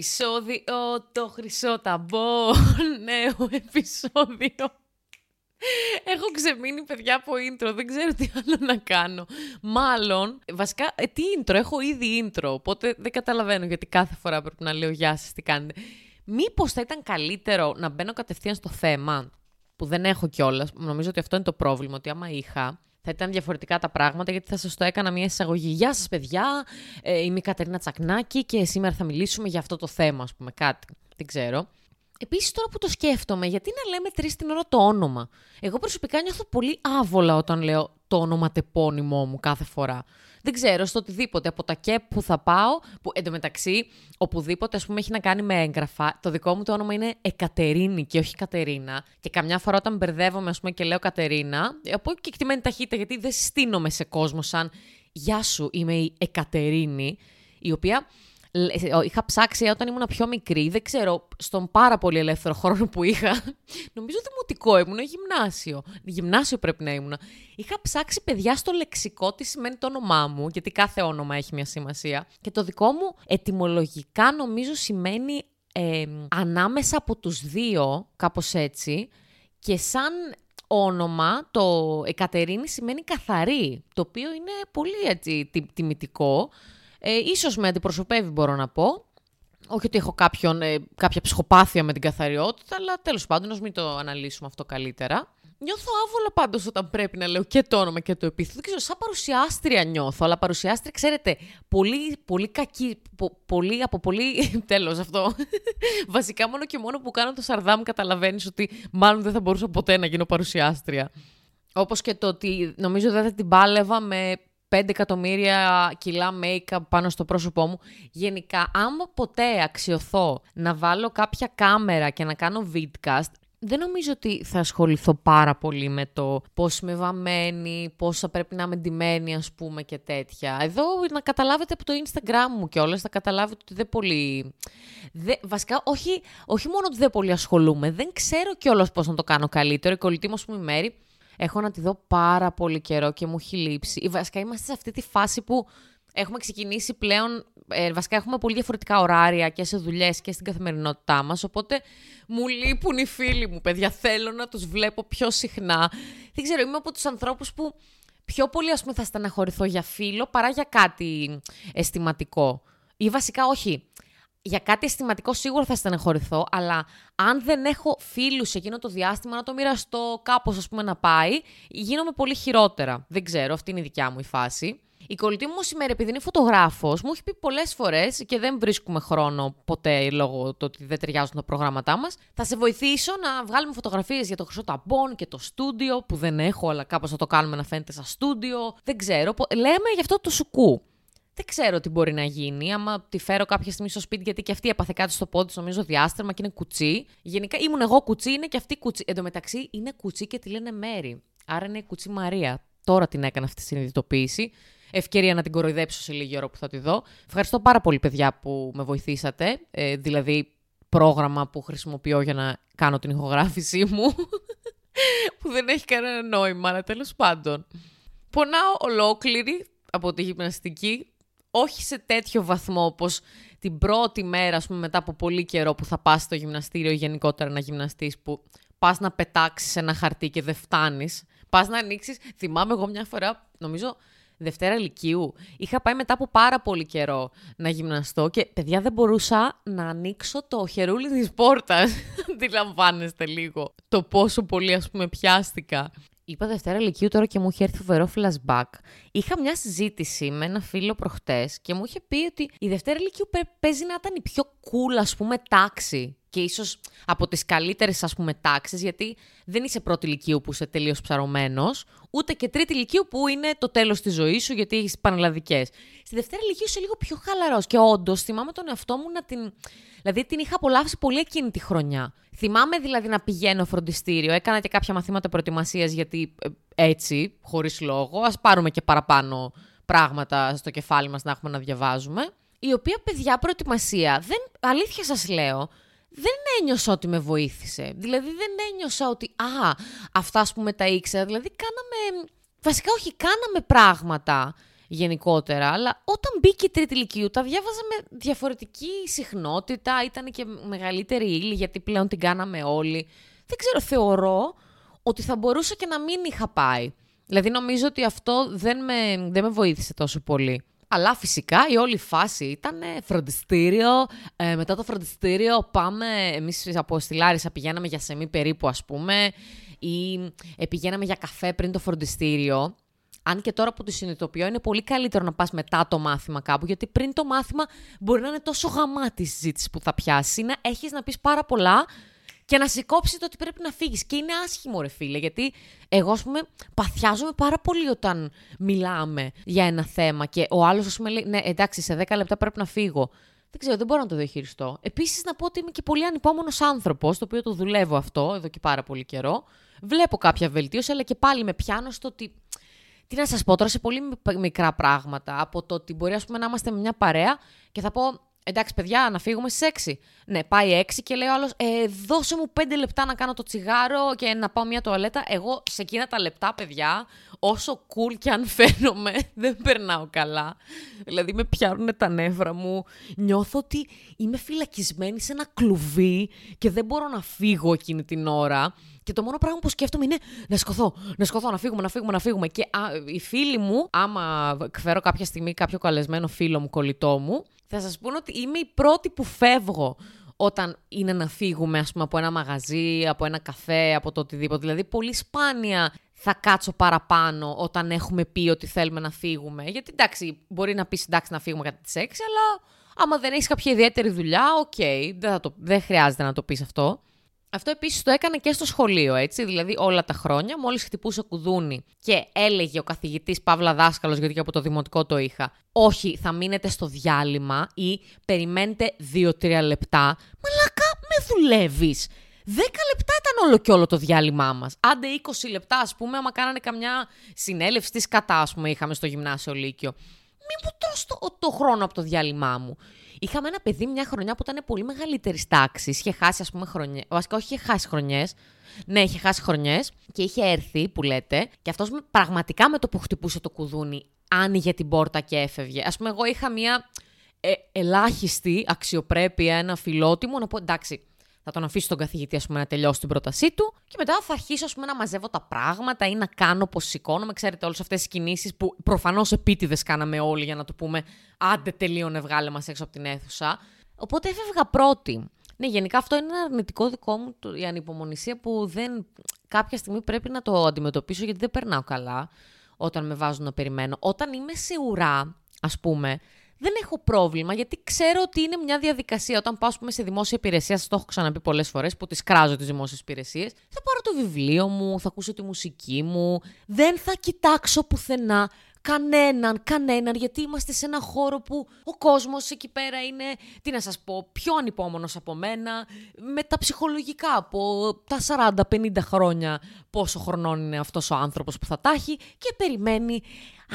επεισόδιο, το χρυσό ταμπό, νέο επεισόδιο. Έχω ξεμείνει παιδιά από intro, δεν ξέρω τι άλλο να κάνω. Μάλλον, βασικά, ε, τι intro, έχω ήδη intro, οπότε δεν καταλαβαίνω γιατί κάθε φορά πρέπει να λέω γεια σας, τι κάνετε. Μήπως θα ήταν καλύτερο να μπαίνω κατευθείαν στο θέμα, που δεν έχω κιόλας. Νομίζω ότι αυτό είναι το πρόβλημα, ότι άμα είχα, θα ήταν διαφορετικά τα πράγματα, γιατί θα σας το έκανα μια εισαγωγή. Γεια σας, παιδιά. Ε, είμαι η Κατερίνα Τσακνάκη και σήμερα θα μιλήσουμε για αυτό το θέμα, ας πούμε, κάτι. Δεν ξέρω. Επίσης, τώρα που το σκέφτομαι, γιατί να λέμε τρεις την ώρα το όνομα; Εγώ προσωπικά νιώθω πολύ άβολα όταν λέω το όνομα τεπώνυμό μου κάθε φορά. Δεν ξέρω, στο οτιδήποτε, από τα ΚΕΠ που θα πάω, που εντωμεταξύ, οπουδήποτε ας πούμε έχει να κάνει με έγγραφα, το δικό μου το όνομα είναι Εκατερίνη και όχι Κατερίνα. Και καμιά φορά όταν μπερδεύομαι ας πούμε, και λέω Κατερίνα, από και εκτιμένη ταχύτητα, γιατί δεν συστήνομαι σε κόσμο σαν «Γεια σου, είμαι η Εκατερίνη», η οποία Είχα ψάξει όταν ήμουν πιο μικρή, δεν ξέρω, στον πάρα πολύ ελεύθερο χρόνο που είχα. Νομίζω δημοτικό ήμουν, γυμνάσιο. Γυμνάσιο πρέπει να ήμουν. Είχα ψάξει παιδιά στο λεξικό τι σημαίνει το όνομά μου, γιατί κάθε όνομα έχει μια σημασία. Και το δικό μου ετυμολογικά νομίζω σημαίνει ανάμεσα από τους δύο, κάπως έτσι. Και σαν όνομα, το Εκατερίνη σημαίνει καθαρή, το οποίο είναι πολύ έτσι τιμητικό. Ε, ίσως με αντιπροσωπεύει μπορώ να πω. Όχι ότι έχω κάποιον, ε, κάποια ψυχοπάθεια με την καθαριότητα, αλλά τέλος πάντων, ας μην το αναλύσουμε αυτό καλύτερα. Νιώθω άβολα πάντως όταν πρέπει να λέω και το όνομα και το επίθετο. Δεν ξέρω, σαν παρουσιάστρια νιώθω, αλλά παρουσιάστρια, ξέρετε, πολύ, πολύ κακή. πολύ, από πολύ. Τέλος αυτό. Βασικά, μόνο και μόνο που κάνω το σαρδάμ, καταλαβαίνεις ότι μάλλον δεν θα μπορούσα ποτέ να γίνω παρουσιάστρια. Όπως και το ότι νομίζω δεν θα την πάλευα με 5 εκατομμύρια κιλά make-up πάνω στο πρόσωπό μου. Γενικά, άμα ποτέ αξιωθώ να βάλω κάποια κάμερα και να κάνω vidcast, δεν νομίζω ότι θα ασχοληθώ πάρα πολύ με το πώς είμαι βαμμένη, πώς θα πρέπει να είμαι ντυμένη, ας πούμε, και τέτοια. Εδώ να καταλάβετε από το Instagram μου και όλες, θα καταλάβετε ότι δεν πολύ... Δε... Βασικά, όχι, όχι μόνο ότι δεν πολύ ασχολούμαι, δεν ξέρω κιόλας πώς να το κάνω καλύτερο. Η κολλητή μου, η Μέρη, Έχω να τη δω πάρα πολύ καιρό και μου έχει λείψει. Βασικά είμαστε σε αυτή τη φάση που έχουμε ξεκινήσει πλέον. Ε, βασικά έχουμε πολύ διαφορετικά ωράρια και σε δουλειές και στην καθημερινότητά μας. Οπότε μου λείπουν οι φίλοι μου, παιδιά. Θέλω να τους βλέπω πιο συχνά. Δεν ξέρω, είμαι από τους ανθρώπους που πιο πολύ ας πούμε, θα στεναχωρηθώ για φίλο παρά για κάτι αισθηματικό. Ή βασικά όχι για κάτι αισθηματικό σίγουρα θα στεναχωρηθώ, αλλά αν δεν έχω φίλους σε εκείνο το διάστημα να το μοιραστώ κάπως, ας πούμε, να πάει, γίνομαι πολύ χειρότερα. Δεν ξέρω, αυτή είναι η δικιά μου η φάση. Η κολλητή μου σήμερα, επειδή είναι φωτογράφος, μου έχει πει πολλές φορές και δεν βρίσκουμε χρόνο ποτέ λόγω του ότι δεν ταιριάζουν τα προγράμματά μας. Θα σε βοηθήσω να βγάλουμε φωτογραφίες για το χρυσό ταμπον και το στούντιο, που δεν έχω, αλλά κάπως θα το κάνουμε να φαίνεται σαν στούντιο. Δεν ξέρω. Λέμε γι' αυτό το σουκού. Δεν ξέρω τι μπορεί να γίνει. Άμα τη φέρω κάποια στιγμή στο σπίτι, γιατί και αυτή έπαθε κάτι στο πόδι, νομίζω διάστρεμα και είναι κουτσί. Γενικά ήμουν εγώ κουτσί, είναι και αυτή κουτσί. Εν τω μεταξύ είναι κουτσί και τη λένε Μέρη. Άρα είναι κουτσί Μαρία. Τώρα την έκανα αυτή τη συνειδητοποίηση. Ευκαιρία να την κοροϊδέψω σε λίγη ώρα που θα τη δω. Ευχαριστώ πάρα πολύ, παιδιά, που με βοηθήσατε. Ε, δηλαδή, πρόγραμμα που χρησιμοποιώ για να κάνω την ηχογράφησή μου. που δεν έχει κανένα νόημα, αλλά τέλος πάντων. Πονάω ολόκληρη από τη γυμναστική όχι σε τέτοιο βαθμό όπως την πρώτη μέρα, ας πούμε, μετά από πολύ καιρό που θα πας στο γυμναστήριο ή γενικότερα να γυμναστείς που πας να πετάξεις ένα χαρτί και δεν φτάνεις. Πας να ανοίξεις. Θυμάμαι εγώ μια φορά, νομίζω, Δευτέρα Λυκείου. Είχα πάει μετά από πάρα πολύ καιρό να γυμναστώ και παιδιά δεν μπορούσα να ανοίξω το χερούλι της πόρτας. Αντιλαμβάνεστε λίγο το πόσο πολύ ας πούμε πιάστηκα. Είπα Δευτέρα Λυκείου τώρα και μου είχε έρθει φοβερό flashback. Είχα μια συζήτηση με ένα φίλο προχτές και μου είχε πει ότι η Δευτέρα Λυκείου παίζει να ήταν η πιο cool, ας πούμε, τάξη. Και ίσως από τις καλύτερες, ας πούμε, τάξεις, γιατί δεν είσαι πρώτη Λυκείου που είσαι τελείως ψαρωμένος, ούτε και τρίτη Λυκείου που είναι το τέλος της ζωής σου, γιατί έχεις πανελλαδικές. Στη Δευτέρα Λυκείου είσαι λίγο πιο χαλαρός. Και όντως θυμάμαι τον εαυτό μου να την. Δηλαδή την είχα απολαύσει πολύ εκείνη τη χρονιά. Θυμάμαι δηλαδή να πηγαίνω φροντιστήριο. Έκανα και κάποια μαθήματα προετοιμασίας γιατί ε, έτσι, χωρίς λόγο. Α πάρουμε και παραπάνω πράγματα στο κεφάλι μας να έχουμε να διαβάζουμε. Η οποία παιδιά προετοιμασία, δεν, αλήθεια σας λέω, δεν ένιωσα ότι με βοήθησε. Δηλαδή δεν ένιωσα ότι, α, αυτά που πούμε τα ήξερα. Δηλαδή κάναμε, βασικά όχι, κάναμε πράγματα γενικότερα. Αλλά όταν μπήκε η τρίτη ηλικίου, τα διάβαζα με διαφορετική συχνότητα, ήταν και μεγαλύτερη ύλη, γιατί πλέον την κάναμε όλοι. Δεν ξέρω, θεωρώ ότι θα μπορούσα και να μην είχα πάει. Δηλαδή νομίζω ότι αυτό δεν με, δεν με βοήθησε τόσο πολύ. Αλλά φυσικά η όλη φάση ήταν φροντιστήριο. Ε, μετά το φροντιστήριο πάμε, εμείς από Στυλάρισα πηγαίναμε για σεμί περίπου ας πούμε ή ε, πηγαίναμε για καφέ πριν το φροντιστήριο. Αν και τώρα που το συνειδητοποιώ, είναι πολύ καλύτερο να πας μετά το μάθημα κάπου, γιατί πριν το μάθημα μπορεί να είναι τόσο γαμάτη η συζήτηση που θα πιάσει, να έχεις να πεις πάρα πολλά και να σηκώψει το ότι πρέπει να φύγεις. Και είναι άσχημο, ρε φίλε, γιατί εγώ, ας πούμε, παθιάζομαι πάρα πολύ όταν μιλάμε για ένα θέμα και ο άλλος, ας πούμε, λέει: Ναι, εντάξει, σε 10 λεπτά πρέπει να φύγω. Δεν ξέρω, δεν μπορώ να το διαχειριστώ. Επίσης, να πω ότι είμαι και πολύ ανυπόμονος άνθρωπος, το οποίο το δουλεύω αυτό εδώ και πάρα πολύ καιρό. Βλέπω κάποια βελτίωση, αλλά και πάλι με πιάνω στο ότι. Τι να σας πω τώρα σε πολύ μικρά πράγματα. Από το ότι μπορεί ας πούμε, να είμαστε με μια παρέα και θα πω Εντάξει, παιδιά, να φύγουμε στις 6. Ναι, πάει 6 και λέει ο άλλος, ε, δώσε μου 5 λεπτά να κάνω το τσιγάρο και να πάω μια τουαλέτα. Εγώ σε εκείνα τα λεπτά, παιδιά, όσο cool και αν φαίνομαι, δεν περνάω καλά. Δηλαδή, με πιάνουν τα νεύρα μου. Νιώθω ότι είμαι φυλακισμένη σε ένα κλουβί και δεν μπορώ να φύγω εκείνη την ώρα. Και το μόνο πράγμα που σκέφτομαι είναι να σκοθώ, να σκοθώ, να φύγουμε, να φύγουμε, να φύγουμε. Και α, οι φίλοι μου, άμα φέρω κάποια στιγμή κάποιο καλεσμένο φίλο μου, κολλητό μου, θα σας πούνε ότι είμαι η πρώτη που φεύγω όταν είναι να φύγουμε, ας πούμε, από ένα μαγαζί, από ένα καφέ, από το οτιδήποτε. Δηλαδή, πολύ σπάνια θα κάτσω παραπάνω όταν έχουμε πει ότι θέλουμε να φύγουμε. Γιατί, εντάξει, μπορεί να πεις, εντάξει, να φύγουμε κατά τις 6, αλλά άμα δεν έχεις κάποια ιδιαίτερη δουλειά, OK, okay, δεν, δεν χρειάζεται να το πεις αυτό. Αυτό επίσης το έκανα και στο σχολείο, έτσι. Δηλαδή, όλα τα χρόνια, μόλις χτυπούσε κουδούνι και έλεγε ο καθηγητής Παύλα Δάσκαλος, γιατί και από το δημοτικό το είχα, Όχι, θα μείνετε στο διάλειμμα ή περιμένετε 2-3 λεπτά. Μαλάκα, με δουλεύεις. 10 λεπτά ήταν όλο και όλο το διάλειμμά μας. Άντε 20 λεπτά, ας πούμε, άμα κάνανε καμιά συνέλευση της κατά, ας πούμε, είχαμε στο γυμνάσιο Λύκειο. Μην μου τρως το, το χρόνο από το διάλειμμά μου. Είχαμε ένα παιδί μια χρονιά που ήταν πολύ μεγαλύτερης τάξης. Είχε χάσει, ας πούμε, χρονιέ. Βασικά, όχι είχε χάσει χρονιές. Ναι, είχε χάσει χρονιές και είχε έρθει, που λέτε, και αυτός πραγματικά με το που χτυπούσε το κουδούνι, άνοιγε την πόρτα και έφευγε. Α πούμε, εγώ είχα μια ε, ελάχιστη αξιοπρέπεια, ένα φιλότιμο, να πω εντάξει, θα τον αφήσω τον καθηγητή ας πούμε, να τελειώσει την πρότασή του και μετά θα αρχίσω ας πούμε, να μαζεύω τα πράγματα ή να κάνω πω σηκώνομαι. Ξέρετε, όλες αυτές τι κινήσεις που προφανώς επίτηδες κάναμε όλοι για να το πούμε άντε τελείωνε, βγάλε μας έξω από την αίθουσα. Οπότε έφευγα πρώτη. Ναι, γενικά αυτό είναι ένα αρνητικό δικό μου, η ανυπομονησία που δεν, κάποια στιγμή πρέπει να το αντιμετωπίσω γιατί δεν περνάω καλά όταν με βάζουν να περιμένω. Όταν είμαι σε ουρά, ας πούμε, δεν έχω πρόβλημα γιατί ξέρω ότι είναι μια διαδικασία. Όταν πάω πούμε, σε δημόσια υπηρεσία, σας το έχω ξαναπεί πολλές φορές που τις κράζω τις δημόσιες υπηρεσίες, θα πάρω το βιβλίο μου, θα ακούσω τη μουσική μου. Δεν θα κοιτάξω πουθενά κανέναν, κανέναν, γιατί είμαστε σε ένα χώρο που ο κόσμος εκεί πέρα είναι, τι να σας πω, πιο ανυπόμονος από μένα, με τα ψυχολογικά, από τα 40-50 χρόνια πόσο χρονών είναι αυτός ο άνθρωπος που θα τα έχει και περιμένει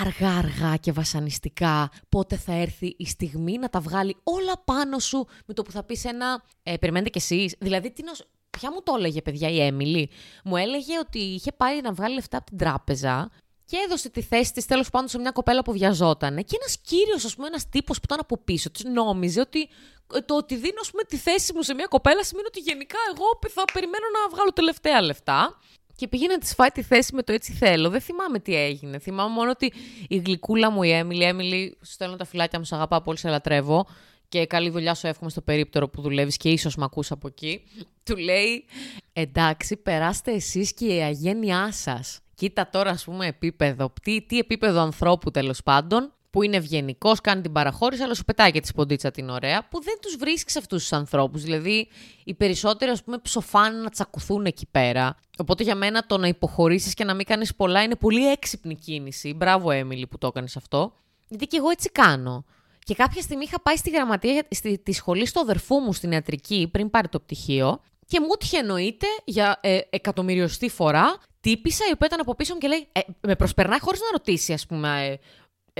αργά-αργά και βασανιστικά πότε θα έρθει η στιγμή να τα βγάλει όλα πάνω σου με το που θα πεις ένα ε, «περιμένετε κι εσείς». Δηλαδή, τι Ποια μου το έλεγε, παιδιά, η Έμιλι. Μου έλεγε ότι είχε πάει να βγάλει λεφτά από την τράπεζα και έδωσε τη θέση της τέλος πάντων σε μια κοπέλα που βιαζόταν. Και ένας κύριος, ας πούμε, ένας τύπος που ήταν από πίσω της, νόμιζε ότι ε, το ότι δίνω πούμε, τη θέση μου σε μια κοπέλα σημαίνει ότι γενικά εγώ θα περιμένω να βγάλω τελευταία λεφτά. Και πήγε να της φάει τη θέση με το έτσι θέλω. Δεν θυμάμαι τι έγινε. Θυμάμαι μόνο ότι η γλυκούλα μου η Έμιλι, Έμιλι, στέλνω τα φυλάκια μου, σε αγαπά πολύ, σε λατρεύω. Και καλή δουλειά σου εύχομαι στο περίπτερο που δουλεύεις και ίσως με ακούς από εκεί. Του λέει, εντάξει, περάστε εσείς και η αγένειά σας κοίτα τώρα, ας πούμε, επίπεδο. Τι, τι επίπεδο ανθρώπου τέλος πάντων, που είναι ευγενικός, κάνει την παραχώρηση, αλλά σου πετάει και τη σποντίτσα την ωραία, που δεν τους βρίσκεις αυτούς τους ανθρώπους. Δηλαδή, οι περισσότεροι, ας πούμε, ψοφάνε να τσακουθούν εκεί πέρα. Οπότε για μένα το να υποχωρήσεις και να μην κάνεις πολλά είναι πολύ έξυπνη κίνηση. Μπράβο, Έμιλι, που το έκανες αυτό. Γιατί και εγώ έτσι κάνω. Και κάποια στιγμή είχα πάει στη γραμματεία στη, τη σχολή στο αδερφού μου στην ιατρική πριν πάρει το πτυχίο και μου είχε εννοείται για ε, εκατομμυριωστή φορά τύπησα η οποία ήταν από πίσω μου και λέει. Ε, με προσπερνάει χωρίς να ρωτήσει, ας πούμε. Ε,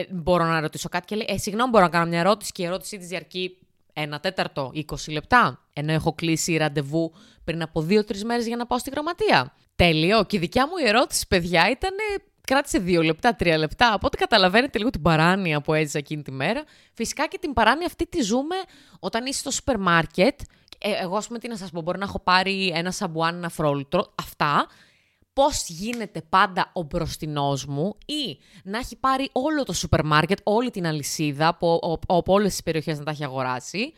ε, μπορώ να ρωτήσω κάτι και λέει. Ε, συγγνώμη, μπορώ να κάνω μια ερώτηση και η ερώτησή της διαρκεί ένα τέταρτο, 20 λεπτά. Ενώ έχω κλείσει ραντεβού πριν από δύο-τρεις μέρες για να πάω στη γραμματεία. Τέλειο. Και η δικιά μου η ερώτηση, παιδιά, ήταν κράτησε δύο λεπτά, τρία λεπτά. Οπότε καταλαβαίνετε λίγο την παράνοια που έζησα εκείνη τη μέρα. Φυσικά και την παράνοια αυτή τη ζούμε όταν είσαι στο σούπερ μάρκετ. Ε, εγώ, ας πούμε, τι να σας πω, μπορεί να έχω πάρει ένα σαμπουάν, ένα φρόλουτρο, αυτά. Πώς γίνεται πάντα ο μπροστινός μου ή να έχει πάρει όλο το σούπερ μάρκετ, όλη την αλυσίδα από, από όλες τις περιοχές να τα έχει αγοράσει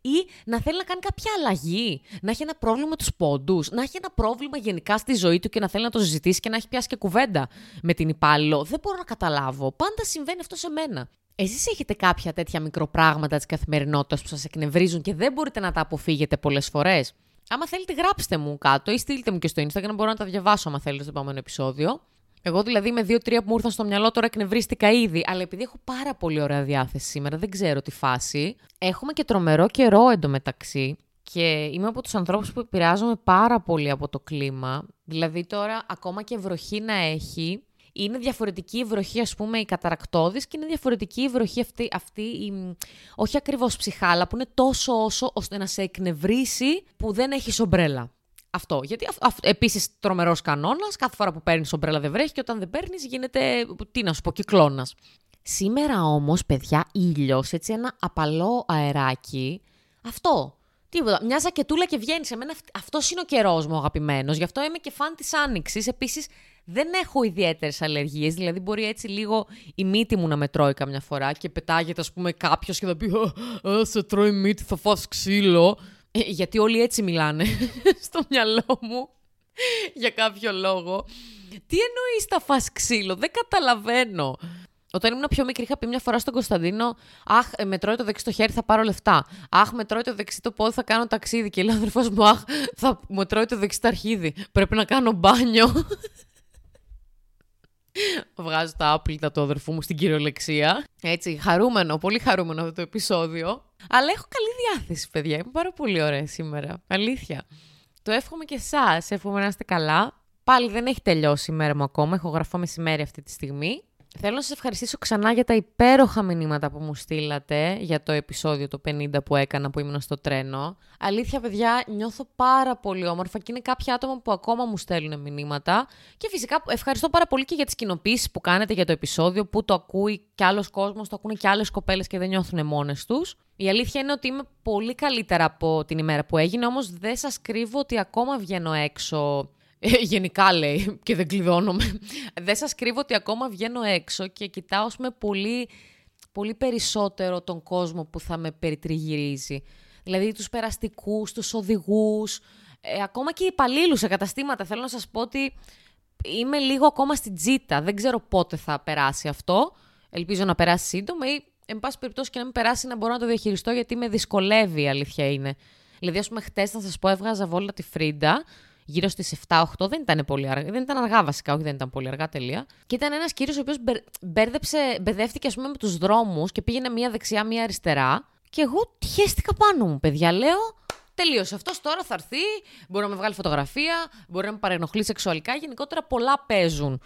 ή να θέλει να κάνει κάποια αλλαγή, να έχει ένα πρόβλημα με τους πόντους, να έχει ένα πρόβλημα γενικά στη ζωή του και να θέλει να το συζητήσει και να έχει πιάσει και κουβέντα με την υπάλληλο. Δεν μπορώ να καταλάβω. Πάντα συμβαίνει αυτό σε μένα. Εσείς έχετε κάποια τέτοια μικροπράγματα της καθημερινότητας που σας εκνευρίζουν και δεν μπορείτε να τα αποφύγετε πολλές φορές; Άμα θέλετε γράψτε μου κάτω ή στείλτε μου και στο Instagram, μπορώ να τα διαβάσω άμα θέλετε στο επόμενο επεισόδιο. Εγώ δηλαδή με δύο-τρία που μου ήρθαν στο μυαλό τώρα εκνευρίστηκα ήδη. Αλλά επειδή έχω πάρα πολύ ωραία διάθεση σήμερα, δεν ξέρω τι φάση. Έχουμε και τρομερό καιρό εντωμεταξύ. Και είμαι από τους ανθρώπους που επηρεάζομαι πάρα πολύ από το κλίμα. Δηλαδή τώρα ακόμα και βροχή να έχει, είναι διαφορετική η βροχή, ας πούμε, η καταρακτώδης και είναι διαφορετική η βροχή αυτή, αυτή η, όχι ακριβώς ψυχάλα, που είναι τόσο όσο ώστε να σε εκνευρίσει που δεν έχεις ομπρέλα. Αυτό. Γιατί επίσης τρομερός κανόνας, κάθε φορά που παίρνεις ομπρέλα δεν βρέχει και όταν δεν παίρνεις γίνεται, τι να σου πω, κυκλώνας. Σήμερα όμως, παιδιά, ήλιος, έτσι ένα απαλό αεράκι. Αυτό. Τίποτα. Μια ζακετούλα και βγαίνεις. Εμένα αυτός είναι ο καιρός μου, αγαπημένος. Γι' αυτό είμαι και φαν της άνοιξης. Επίσης, δεν έχω ιδιαίτερες αλλεργίες. Δηλαδή, μπορεί έτσι λίγο η μύτη μου να με τρώει καμιά φορά και πετάγεται, ας πούμε, κάποιος και θα πει Α, σε τρώει μύτη, θα φας ξύλο. Ε, γιατί όλοι έτσι μιλάνε στο μυαλό μου για κάποιο λόγο. Τι εννοείς θα φας ξύλο, δεν καταλαβαίνω. Όταν ήμουν πιο μικρή, είχα πει μια φορά στον Κωνσταντίνο: Αχ, ε, με τρώει το δεξί το χέρι, θα πάρω λεφτά. Αχ, με τρώει το δεξί το πόδι, θα κάνω ταξίδι. Και λέει ο αδερφός μου: Αχ, θα με τρώει το δεξί το αρχίδι. Πρέπει να κάνω μπάνιο. Βγάζω τα άπλυτα του αδερφού μου στην κυριολεξία. Έτσι, χαρούμενο, πολύ χαρούμενο αυτό το επεισόδιο. Αλλά έχω καλή διάθεση, παιδιά. Είμαι πάρα πολύ ωραία σήμερα. Αλήθεια. Το εύχομαι και εσάς. Εύχομαι να είστε καλά. Πάλι δεν έχει τελειώσει η μέρα μου ακόμα. Έχω γραφώ μεσημέρι αυτή τη στιγμή. Θέλω να σας ευχαριστήσω ξανά για τα υπέροχα μηνύματα που μου στείλατε για το επεισόδιο το 50 που έκανα που ήμουν στο τρένο. Αλήθεια, παιδιά, νιώθω πάρα πολύ όμορφα και είναι κάποια άτομα που ακόμα μου στέλνουν μηνύματα. Και φυσικά ευχαριστώ πάρα πολύ και για τις κοινοποίησεις που κάνετε για το επεισόδιο, που το ακούει κι άλλος κόσμος, το ακούνε κι άλλες κοπέλες και δεν νιώθουν μόνες τους. Η αλήθεια είναι ότι είμαι πολύ καλύτερα από την ημέρα που έγινε, όμως δεν σας κρύβω ότι ακόμα βγαίνω έξω ε, γενικά λέει και δεν κλειδώνομαι. δεν σας κρύβω ότι ακόμα βγαίνω έξω και κοιτάω με πολύ, πολύ περισσότερο τον κόσμο που θα με περιτριγυρίζει. Δηλαδή τους περαστικούς, τους οδηγούς, ε, ακόμα και οι υπαλλήλους σε καταστήματα. Θέλω να σας πω ότι είμαι λίγο ακόμα στην τζίτα. Δεν ξέρω πότε θα περάσει αυτό. Ελπίζω να περάσει σύντομα ή, εν πάση περιπτώσει, και να μην περάσει να μπορώ να το διαχειριστώ γιατί με δυσκολεύει, η αλήθεια είναι. Δηλαδή, ας πούμε, χτες θα σας πω, έβγαζα βόλτα τη Φρίντα γύρω στις 7-8, δεν ήταν πολύ αργά. Δεν ήταν αργά βασικά, όχι δεν ήταν πολύ αργά τελεία. Και ήταν ένας κύριος ο οποίος μπέρδεψε, μπεδεύτηκε ας πούμε με τους δρόμους και πήγαινε μία δεξιά, μία αριστερά. Και εγώ τυχαίστηκα πάνω μου, παιδιά. Λέω, τελείωσε. Αυτός τώρα θα έρθει, μπορεί να με βγάλει φωτογραφία, μπορεί να με παρενοχλεί σεξουαλικά. Γενικότερα πολλά παίζουν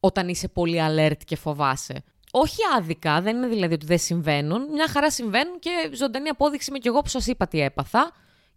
όταν είσαι πολύ alert και φοβάσαι. Όχι άδικα, δεν είναι δηλαδή ότι δεν συμβαίνουν. Μια χαρά συμβαίνουν και ζωντανή απόδειξη είμαι κι εγώ που σας είπα τι έπαθα.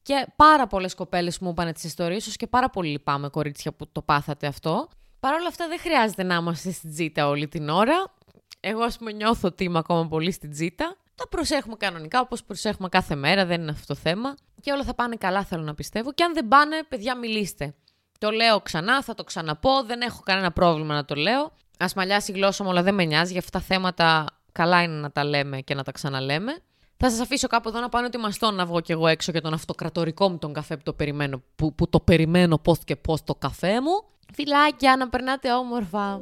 Και πάρα πολλές κοπέλες μου είπαν τις ιστορίες του και πάρα πολύ λυπάμαι, κορίτσια, που το πάθατε αυτό. Παρ' όλα αυτά, δεν χρειάζεται να είμαστε στην τζίτα όλη την ώρα. Εγώ, ας πούμε, νιώθω ότι είμαι ακόμα πολύ στην τζίτα. Τα προσέχουμε κανονικά, όπως προσέχουμε κάθε μέρα, δεν είναι αυτό το θέμα. Και όλα θα πάνε καλά, θέλω να πιστεύω. Και αν δεν πάνε, παιδιά, μιλήστε. Το λέω ξανά, θα το ξαναπώ, δεν έχω κανένα πρόβλημα να το λέω. Α μαλλιάσει η γλώσσα μου, αλλά δεν με νοιάζει. Για αυτά τα θέματα καλά είναι να τα λέμε και να τα ξαναλέμε. Θα σας αφήσω κάπου εδώ να πάνε ετοιμαστώ να βγω κι εγώ έξω για τον αυτοκρατορικό μου τον καφέ που το περιμένω, που, που το περιμένω πώ και πώ το καφέ μου. Φιλάκια, να περνάτε όμορφα.